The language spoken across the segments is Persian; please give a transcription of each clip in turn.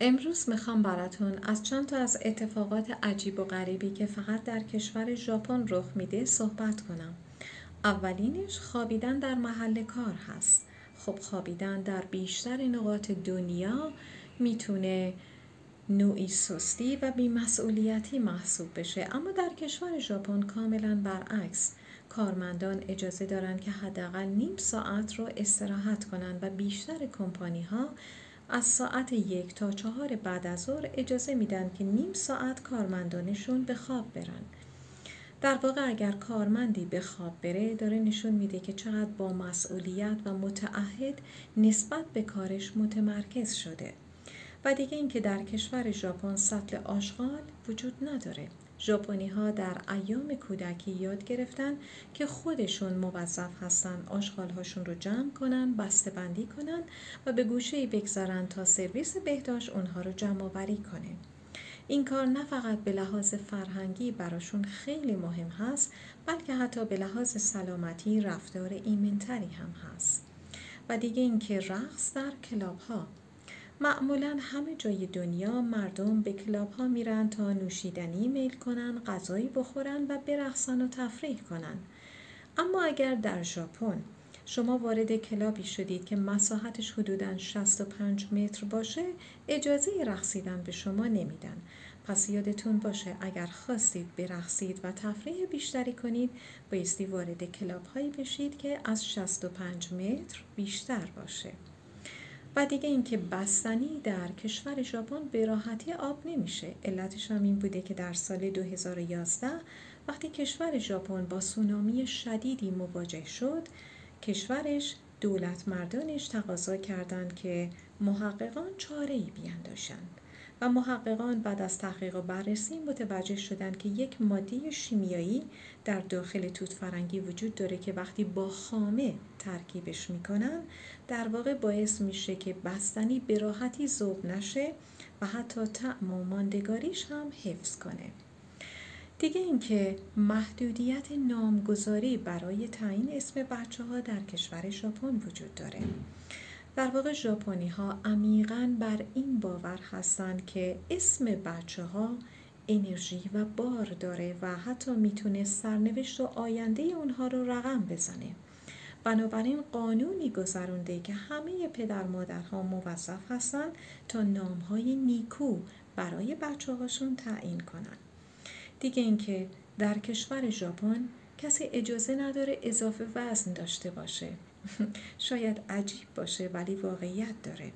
امروز می‌خوام براتون از چند تا از اتفاقات عجیب و غریبی که فقط در کشور ژاپن رخ میده صحبت کنم. اولینش خوابیدن در محل کار هست. خب خوابیدن در بیشتر نقاط دنیا می‌تونه نوعی سستی و بیمسئولیتی محسوب بشه اما در کشور ژاپن کاملا برعکس کارمندان اجازه دارند که حداقل نیم ساعت رو استراحت کنند و بیشتر کمپانی ها از ساعت یک تا چهار بعد از ظهر اجازه میدن که نیم ساعت کارمندانشون به خواب برن. در واقع اگر کارمندی به خواب بره داره نشون میده که چقدر با مسئولیت و متعهد نسبت به کارش متمرکز شده. و دیگه اینکه در کشور ژاپن سطل آشغال وجود نداره. ژاپنی ها در ایام کودکی یاد گرفتن که خودشون موظف هستن آشغال هاشون رو جمع کنن بسته بندی کنن و یه گوشه بگذارن تا سرویس بهداشت اونها رو جمع آوری کنه. این کار نه فقط به لحاظ فرهنگی براشون خیلی مهم هست بلکه حتی به لحاظ سلامتی رفتار ایمنتری هم هست. و دیگه اینکه رقص در کلاب ها معمولا همه جای دنیا مردم به کلاب ها میرن تا نوشیدنی میل کنن، غذایی بخورن و برقصن و تفریح کنن. اما اگر در ژاپن شما وارد کلابی شدید که مساحتش حدوداً 65 متر باشه اجازه رقصیدن به شما نمیدن پس یادتون باشه اگر خواستید برقصید و تفریح بیشتری کنید بایستی وارد کلاب هایی بشید که از 65 متر بیشتر باشه و دیگه اینکه بستنی در کشور ژاپن به راحتی آب نمیشه. علتش هم این بوده که در سال 2011 وقتی کشور ژاپن با سونامی شدیدی مواجه شد کشورش دولت مردانش تقاضا کردند که محققان چاره ای بینداشند و محققان بعد از تحقیق و بررسی متوجه شدند که یک ماده شیمیایی در داخل توت فرنگی وجود داره که وقتی با خامه ترکیبش می‌کنن در واقع باعث میشه که بستنی به راحتی ذوب نشه و حتی طعم و ماندگاریش هم حفظ کنه. دیگه اینکه محدودیت نامگذاری برای تعیین اسم بچه ها در کشور ژاپن وجود داره. در واقع ژاپنی ها عمیقا بر این باور هستند که اسم بچه ها انرژی و بار داره و حتی می‌تونه سرنوشت و آینده اونها رو رقم بزنه. بنابراین قانونی گذرونده که همه پدر مادرها موظف هستند تا نامهای نیکو برای بچه هاشون تعیین کنن. دیگه اینکه در کشور ژاپن کسی اجازه نداره اضافه وزن داشته باشه. شاید عجیب باشه ولی واقعیت داره.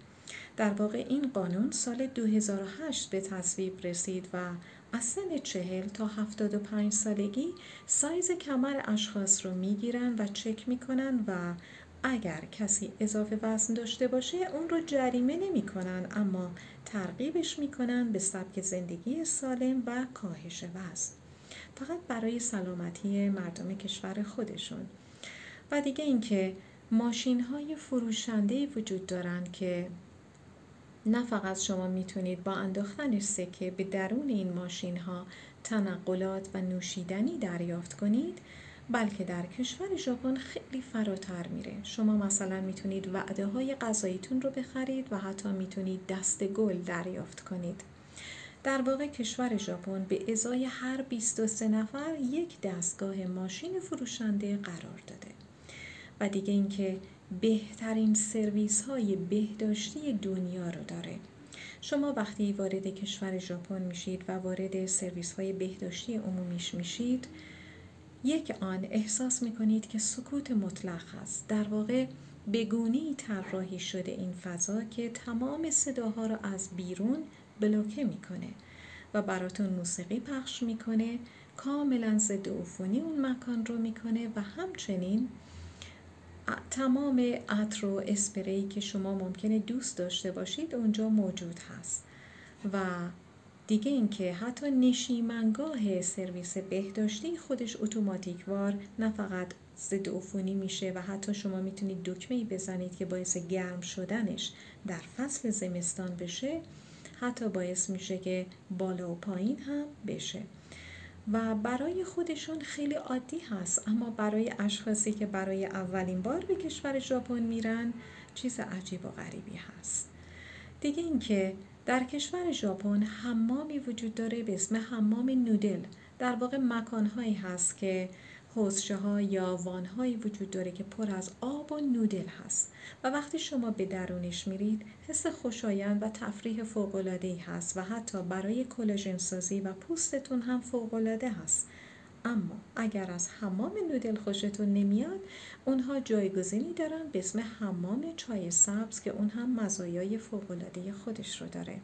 در واقع این قانون سال 2008 به تصویب رسید و از سن چهل تا هفتاد و پنج سالگی سایز کمر اشخاص رو می‌گیرن و چک می‌کنن و اگر کسی اضافه وزن داشته باشه اون رو جریمه نمی‌کنن اما ترغیبش می‌کنن به سبک زندگی سالم و کاهش وزن. فقط برای سلامتی مردم کشور خودشون. و دیگه اینکه ماشین های فروشنده وجود دارند که نه فقط شما می‌تونید با انداختن سکه به درون این ماشین ها تنقلات و نوشیدنی دریافت کنید بلکه در کشور ژاپن خیلی فراتر میره. شما مثلا می‌تونید وعده های غذاییتون رو بخرید و حتی می‌تونید دست گل دریافت کنید. در واقع کشور ژاپن به ازای هر 23 نفر یک دستگاه ماشین فروشنده قرار داده. و دیگه اینکه بهترین سرویس های بهداشتی دنیا رو داره. شما وقتی وارد کشور ژاپن میشید و وارد سرویس های بهداشتی عمومیش میشید یک آن احساس می‌کنید که سکوت مطلق هست در واقع بگونی طراحی شده این فضا که تمام صداها رو از بیرون بلوکه می‌کنه و براتون موسیقی پخش می‌کنه کاملا ضد عفونی اون مکان رو می‌کنه و همچنین تمام عطر و اسپری که شما ممکنه دوست داشته باشید اونجا موجود هست. و دیگه اینکه حتی نشیمنگاه سرویس بهداشتی خودش اتوماتیکوار نه فقط ضد عفونی میشه و حتی شما می‌تونید دکمه ای بزنید که باعث گرم شدنش در فصل زمستان بشه حتی باعث میشه که بالا و پایین هم بشه. و برای خودشون خیلی عادی هست. اما برای اشخاصی که برای اولین بار به کشور ژاپن میرن چیز عجیب و غریبی هست. دیگه اینکه در کشور ژاپن حمامی وجود داره به اسم حمام نودل. در واقع مکانهایی هست که حوزشه ها یا وانهایی وجود داره که پر از آب و نودل هست. و وقتی شما به درونش میرید حس خوشایند و تفریح فوق‌العاده‌ای هست و حتی برای کلاژن سازی و پوستتون هم فوق‌العاده هست. اما اگر از حمام نودل خوشتون نمیاد اونها جایگزینی دارن به اسم حمام چای سبز که اون هم مزایای فوق‌العاده خودش رو داره.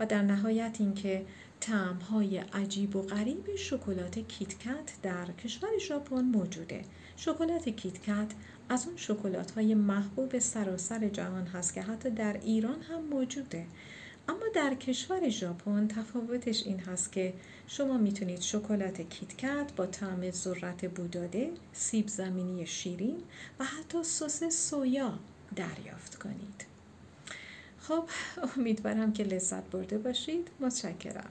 و در نهایت اینکه های عجیب و غریب شکلات کیتکت در کشور ژاپن موجوده شکلات کیتکت از اون شکلات های محبوب سراسر جهان هست که حتی در ایران هم موجوده اما در کشور ژاپن تفاوتش این هست که شما می‌تونید شکلات کیتکت با طعم ذرت بوداده، سیب زمینی شیرین و حتی سس سویا دریافت کنید. خب امیدوارم که لذت برده باشید. متشکرم.